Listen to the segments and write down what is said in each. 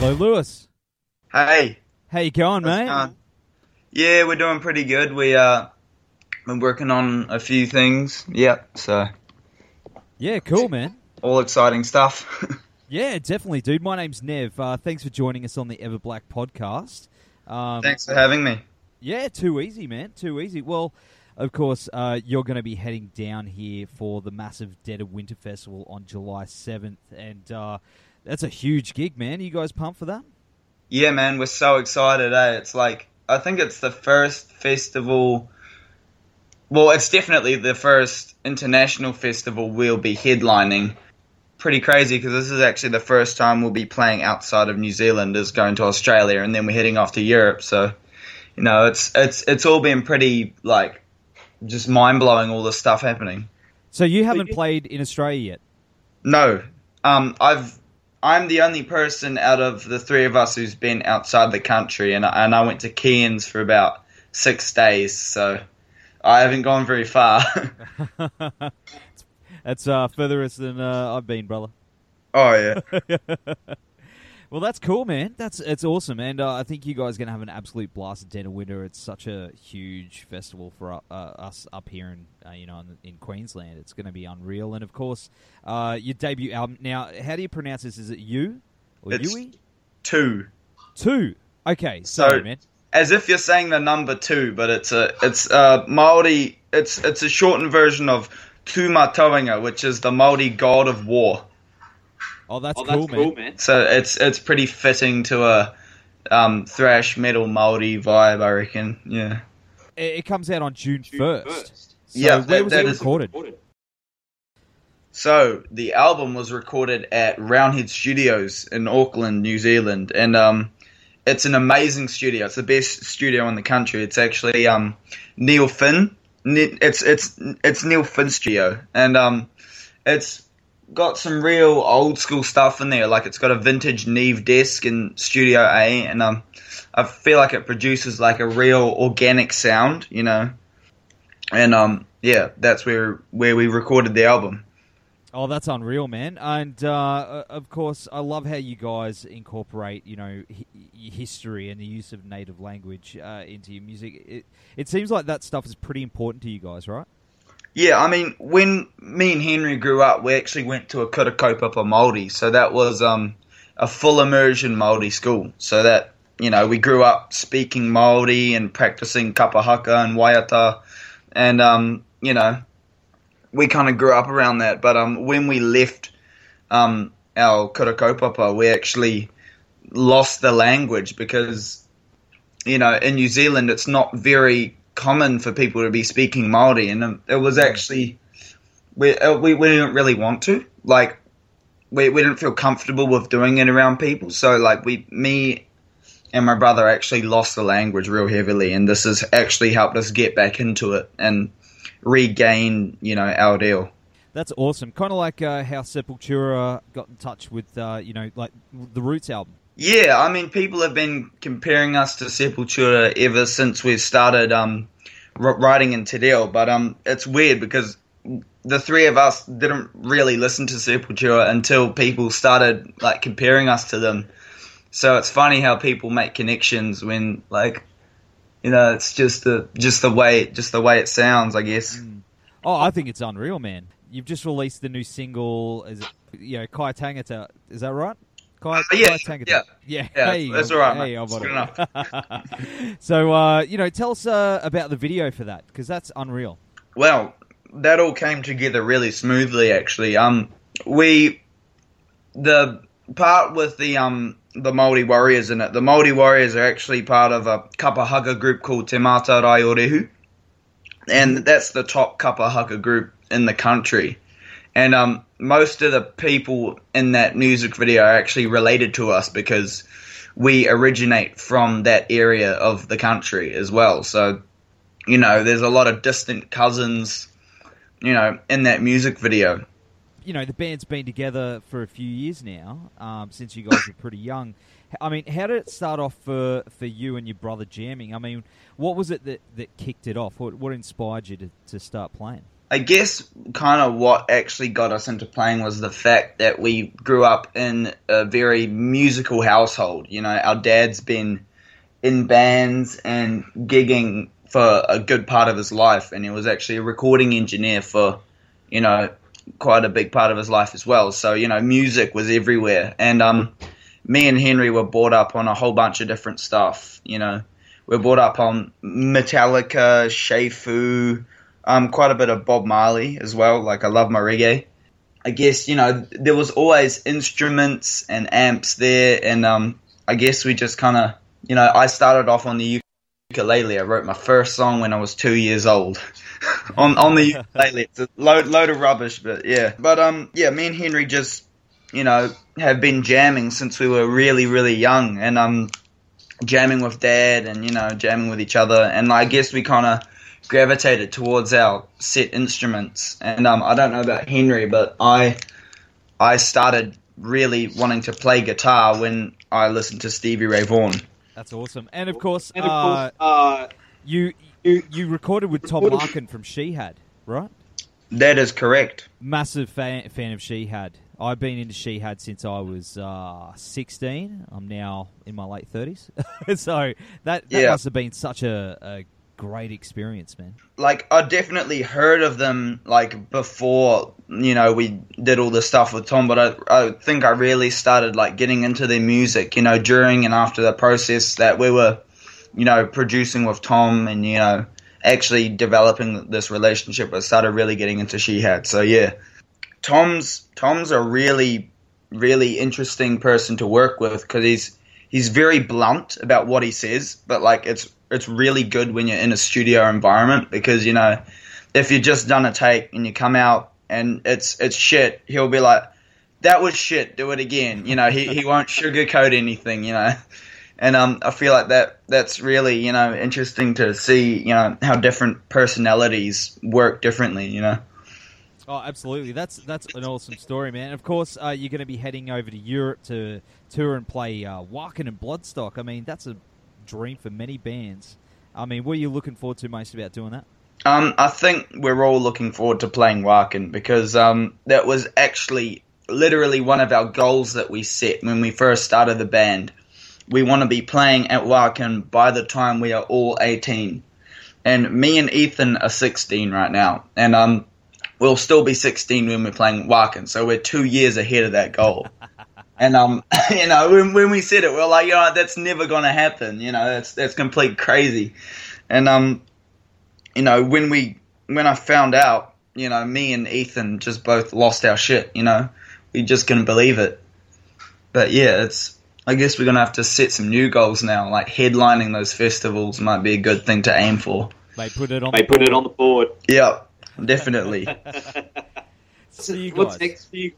Hello, Lewis. Hey, How you going, how's mate? going? Yeah, we're doing pretty good. We uh, been working on a few things. Yep. So Yeah, cool, man. all exciting stuff. Yeah, definitely, dude. My name's Nev. Uh, thanks for joining us on the Ever Black podcast. Um, Thanks for having me. Yeah, too easy, man. Too easy. Well, of course, uh, you're going to be heading down here for the massive Dead of Winter Festival on July 7th, and uh, that's a huge gig, man. Are you guys pumped for that? Yeah, man, we're so excited. Eh? It's like I think it's the first festival. Well, it's definitely the first international festival we'll be headlining. Pretty crazy because this is actually the first time we'll be playing outside of New Zealand, is going to Australia, and then we're heading off to Europe. So, you know, it's it's it's all been pretty like just mind blowing. All this stuff happening. So you haven't played in Australia yet? No, um, I've I'm the only person out of the three of us who's been outside the country, and and I went to Cairns for about six days, so I haven't gone very far. That's uh, furthest than uh, I've been, brother. oh yeah, Well, that's cool, man. That's it's awesome, and uh, I think you guys are gonna have an absolute blast at of Winter. It's such a huge festival for uh, us up here in uh, you know in, in Queensland. It's gonna be unreal, and of course, uh, your debut album. Now, how do you pronounce this? Is it you or It's- Yui? two. Two. Okay, So- sorry, man. As if you're saying the number two, but it's a it's a Maori. It's it's a shortened version of Tūmatauenga, which is the Maori god of war. Oh, that's, cool, man. So it's it's pretty fitting to a um, thrash metal Maori vibe, I reckon. Yeah. It, it comes out on June first. So Yeah, where that- was that it is- recorded? So the album was recorded at Roundhead Studios in Auckland, New Zealand, and um, it's an amazing studio. It's the best studio in the country. It's actually um, Neil Finn. It's it's it's Neil Finn studio, and um, it's got some real old school stuff in there. Like it's got a vintage Neve desk in Studio A, and um, I feel like it produces like a real organic sound, you know. And um, yeah, that's where where we recorded the album. Oh, that's unreal, man! And uh, of course, I love how you guys incorporate, you know, hi- history and the use of native language uh, into your music. It, it seems like that stuff is pretty important to you guys, right? Yeah, I mean, when me and Henry grew up, we actually went to a Kura Kaupapa Māori, so that was um, a full immersion Māori school. So that, you know, we grew up speaking Māori and practicing kapahaka and waiata, and, um, you know, we kind of grew up around that. But um, when we left um, our Kura Kaupapa, we actually lost the language because, you know, in New Zealand, it's not very common for people to be speaking Māori, and it was actually we, uh, we we didn't really want to like we we didn't feel comfortable with doing it around people. So like we me and my brother actually lost the language real heavily, and this has actually helped us get back into it and regain you know our deal. That's awesome. Kind of like uh, how Sepultura got in touch with, uh, you know, like the Roots album. Yeah, I mean, people have been comparing us to Sepultura ever since we started um, writing in Tadel, but um, it's weird because the three of us didn't really listen to Sepultura until people started like comparing us to them. So it's funny how people make connections when like you know it's just the just the way just the way it sounds, I guess. Oh, I think it's unreal, man. You've just released the new single. Is it, you know, Kai Tangata? Is that right? Kai, Uh, yeah, Kai yeah. yeah. Yeah, hey, that's all right, Hey, mate. Got good it. so, uh, you know, tell us uh, about the video for that because that's unreal. Well, that all came together really smoothly, actually. Um, we the part with the um the Maori warriors in it. The Maori warriors are actually part of a kapahaka group called Te Matarae i Orehu, and that's the top kapahaka group in the country. And um, most of the people in that music video are actually related to us because we originate from that area of the country as well. So, you know, there's a lot of distant cousins, you know, in that music video. You know, the band's been together for a few years now, um, since you guys were pretty young. I mean, how did it start off for, for you and your brother jamming? I mean, what was it that, that kicked it off? What, what inspired you to, to start playing? I guess kind of what actually got us into playing was the fact that we grew up in a very musical household. You know, our dad's been in bands and gigging for a good part of his life, and he was actually a recording engineer for, you know, quite a big part of his life as well. So, you know, music was everywhere. And um, me and Henry were brought up on a whole bunch of different stuff, you know. We're brought up on Metallica, Shea Fu, um, quite a bit of Bob Marley as well. Like I love my reggae. I guess you know there was always instruments and amps there, and um, I guess we just kind of you know I started off on the ukulele. I wrote my first song when I was two years old on on the ukulele. It's a load load of rubbish, but yeah. But um, yeah, me and Henry just you know have been jamming since we were really really young, and um, jamming with dad, and you know jamming with each other, and I guess we kind of gravitated towards our set instruments. And um, I don't know about Henry, but I I started really wanting to play guitar when I listened to Stevie Ray Vaughan. That's awesome. And of course, and of course uh, uh, you, you you recorded with Tom Larkin from Shihad, right? That is correct. Massive fan, fan of Shihad. I've been into Shihad since I was uh, 16. I'm now in my late 30s. so that, that yeah. must have been such a, a great experience, man. Like I definitely heard of them like before, you know, we did all this stuff with Tom, but I, I think I really started like getting into their music, you know, during and after the process that we were, you know, producing with Tom and you know, actually developing this relationship. I started really getting into Shihad. So yeah, Tom's Tom's a really really interesting person to work with because he's he's very blunt about what he says, but like it's it's really good when you're in a studio environment because you know if you've just done a take and you come out and it's it's shit, he'll be like, "That was shit. Do it again." You know, he he won't sugarcoat anything. You know, and um, I feel like that that's really you know interesting to see you know how different personalities work differently. You know. Oh, absolutely. That's that's an awesome story, man. Of course, uh, you're going to be heading over to Europe to tour and play uh, Wacken and Bloodstock. I mean, that's a dream for many bands. I mean, what are you looking forward to most about doing that? Um, I think we're all looking forward to playing Wacken because um, that was actually literally one of our goals that we set when we first started the band. We want to be playing at Wacken by the time we are all 18. And me and Ethan are 16 right now. And um, we'll still be 16 when we're playing Wacken. So we're two years ahead of that goal. And um, you know, when, when we said it, we are like, you know, that's never going to happen. You know, that's that's complete crazy. And um, you know, when we when I found out, you know, me and Ethan just both lost our shit. You know, we just couldn't believe it. But yeah, it's. I guess we're gonna have to set some new goals now. Like headlining those festivals might be a good thing to aim for. They put it on. They put it on the board. Yeah, definitely. so you guys. What's next for you?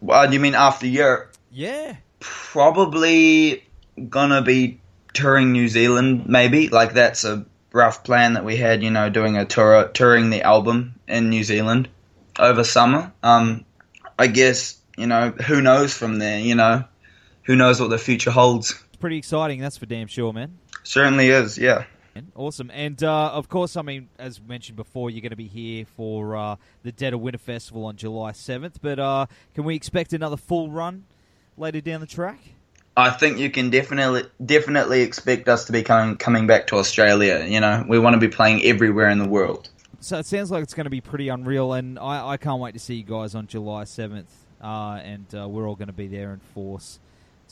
Well, you mean after Europe? Yeah. Probably gonna be touring New Zealand, maybe. Like that's a rough plan that we had, you know, doing a tour, touring the album in New Zealand over summer. Um, I guess you know who knows from there. You know, who knows what the future holds. Pretty exciting, that's for damn sure, man. Certainly is, yeah. Awesome. And uh, of course, I mean, as mentioned before, you're going to be here for uh, the Dead of Winter Festival on July 7th. But uh, can we expect another full run later down the track? I think you can definitely definitely expect us to be coming coming back to Australia. You know, we want to be playing everywhere in the world. So it sounds like it's going to be pretty unreal, and I, I can't wait to see you guys on July seventh. Uh, and uh, we're all going to be there in force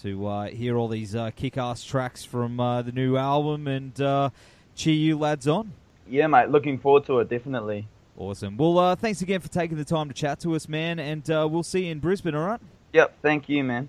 to uh, hear all these uh, kick-ass tracks from uh, the new album and uh, cheer you lads on. Yeah, mate. Looking forward to it. Definitely. Awesome. Well, thanks again for taking the time to chat to us, man, and we'll see you in Brisbane. All right. Yep. Thank you, man.